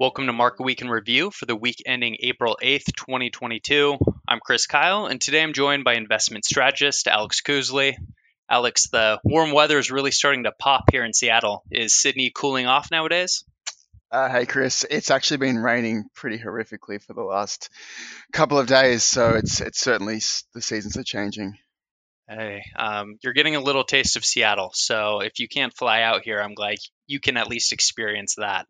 Welcome to Market Week in Review for the week ending April 8th, 2022. I'm Chris Kyle, and today I'm joined by investment strategist Alex Cousley. Alex, the warm weather is really starting to pop here in Seattle. Is Sydney cooling off nowadays? Uh, hey Chris, it's actually been raining pretty horrifically for the last couple of days, so it's it's certainly the seasons are changing. Hey, um, you're getting a little taste of Seattle, so if you can't fly out here, I'm glad you can at least experience that.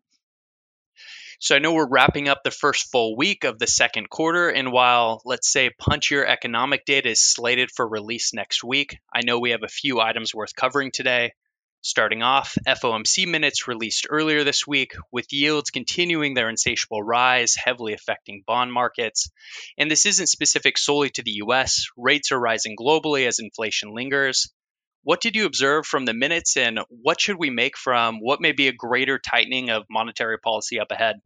So I know we're wrapping up the first full week of the second quarter, and while let's say punchier economic data is slated for release next week, I know we have a few items worth covering today. Starting off, FOMC minutes released earlier this week, with yields continuing their insatiable rise, heavily affecting bond markets. And this isn't specific solely to the US, rates are rising globally as inflation lingers. What did you observe from the minutes, and what should we make from what may be a greater tightening of monetary policy up ahead?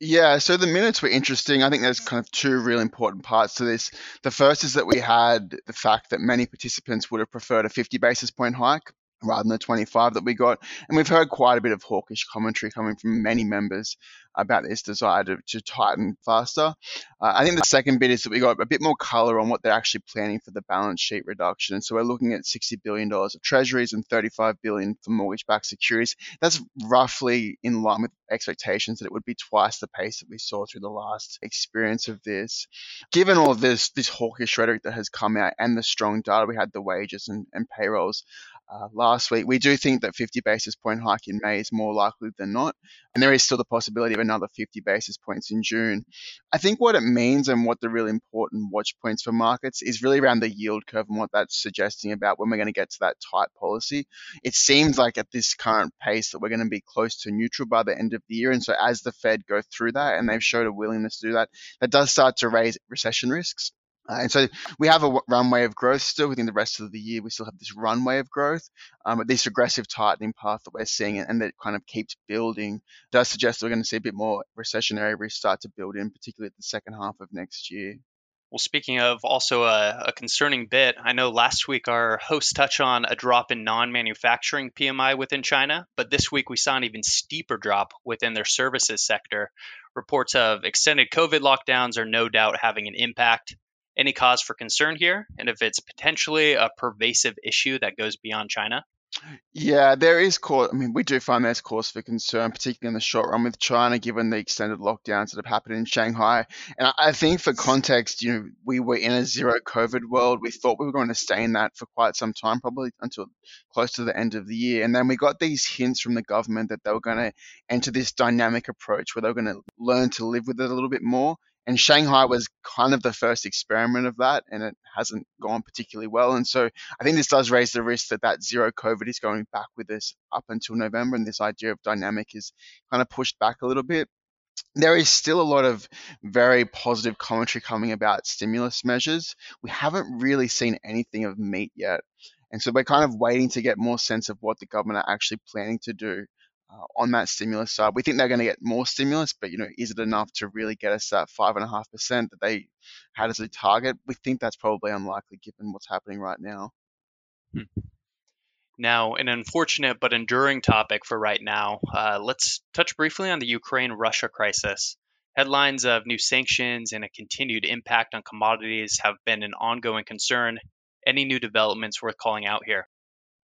Yeah, so the minutes were interesting. I think there's kind of two really important parts to this. The first is that we had the fact that many participants would have preferred a 50 basis point hike rather than the 25 that we got. And we've heard quite a bit of hawkish commentary coming from many members about this desire to, to tighten faster. Uh, I think the second bit is that we got a bit more color on what they're actually planning for the balance sheet reduction. So we're looking at $60 billion of treasuries and 35 billion for mortgage-backed securities. That's roughly in line with expectations that it would be twice the pace that we saw through the last experience of this. Given all of this, this hawkish rhetoric that has come out and the strong data, we had the wages and, and payrolls uh, last week. We do think that 50 basis point hike in May is more likely than not, and there is still the possibility of another 50 basis points in June. I think what it means and what the really important watch points for markets is really around the yield curve and what that's suggesting about when we're going to get to that tight policy. It seems like at this current pace that we're going to be close to neutral by the end of the year, and so as the Fed go through that, and they've showed a willingness to do that, that does start to raise recession risks. Uh, and so we have a runway of growth still within the rest of the year. We still have this runway of growth, um, but this aggressive tightening path that we're seeing and that kind of keeps building does suggest we're going to see a bit more recessionary risk start to build in, particularly at the second half of next year. Well, speaking of also a, a, concerning bit, I know last week our host touched on a drop in non manufacturing PMI within China, but this week we saw an even steeper drop within their services sector. Reports of extended COVID lockdowns are no doubt having an impact any cause for concern here, and if it's potentially a pervasive issue that goes beyond China? Yeah, there is cause. I mean, we do find there's cause for concern, particularly in the short run with China, given the extended lockdowns that have happened in Shanghai. And I think, for context, you know, we were in a zero COVID world. We thought we were going to stay in that for quite some time, probably until close to the end of the year. And then we got these hints from the government that they were going to enter this dynamic approach where they were going to learn to live with it a little bit more. And Shanghai was kind of the first experiment of that, and it hasn't gone particularly well. And so I think this does raise the risk that that zero COVID is going back with us up until November, and this idea of dynamic is kind of pushed back a little bit. There is still a lot of very positive commentary coming about stimulus measures. We haven't really seen anything of meat yet. And so we're kind of waiting to get more sense of what the government are actually planning to do uh, on that stimulus side. We think they're going to get more stimulus, but you know, is it enough to really get us that five and a half percent that they had as a target? We think that's probably unlikely given what's happening right now. Hmm. Now, an unfortunate but enduring topic for right now. Uh, let's touch briefly on the Ukraine-Russia crisis. Headlines of new sanctions and a continued impact on commodities have been an ongoing concern. Any new developments worth calling out here?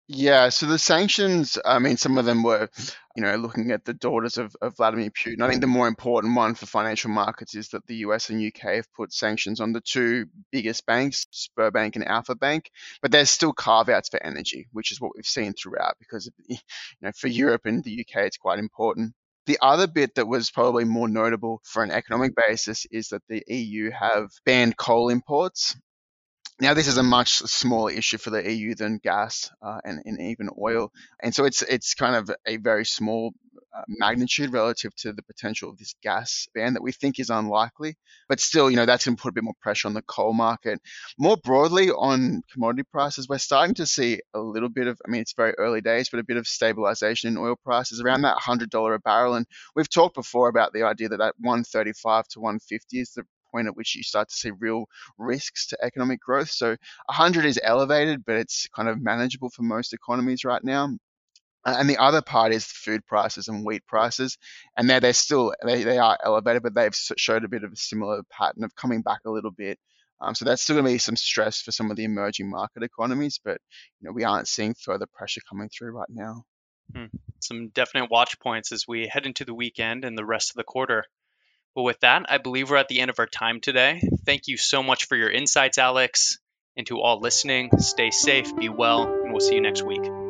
Yeah, so the sanctions, I mean, some of them were, you know, looking at the daughters of, of Vladimir Putin. I think the more important one for financial markets is that the US and UK have put sanctions on the two biggest banks, Sberbank and Alfa Bank, but there's still carve outs for energy, which is what we've seen throughout because, you know, for Europe and the UK, it's quite important. The other bit that was probably more notable for an economic basis is that the EU have banned coal imports now, this is a much smaller issue for the EU than gas uh, and, and, even oil, and so it's it's kind of a very small uh, magnitude relative to the potential of this gas ban that we think is unlikely. But still, you know, that's going to put a bit more pressure on the coal market. More broadly on commodity prices, we're starting to see a little bit of, I mean, it's very early days, but a bit of stabilization in oil prices around that $100 a barrel. And we've talked before about the idea that that 135 to 150 is the point at which you start to see real risks to economic growth. So 100 is elevated, but it's kind of manageable for most economies right now. And the other part is food prices and wheat prices, and they're they're still they, they are elevated, but they've showed a bit of a similar pattern of coming back a little bit. Um, so that's still going to be some stress for some of the emerging market economies, but you know we aren't seeing further pressure coming through right now. Hmm. Some definite watch points as we head into the weekend and the rest of the quarter. Well, with that, I believe we're at the end of our time today. Thank you so much for your insights, Alex. And to all listening, stay safe, be well, and we'll see you next week.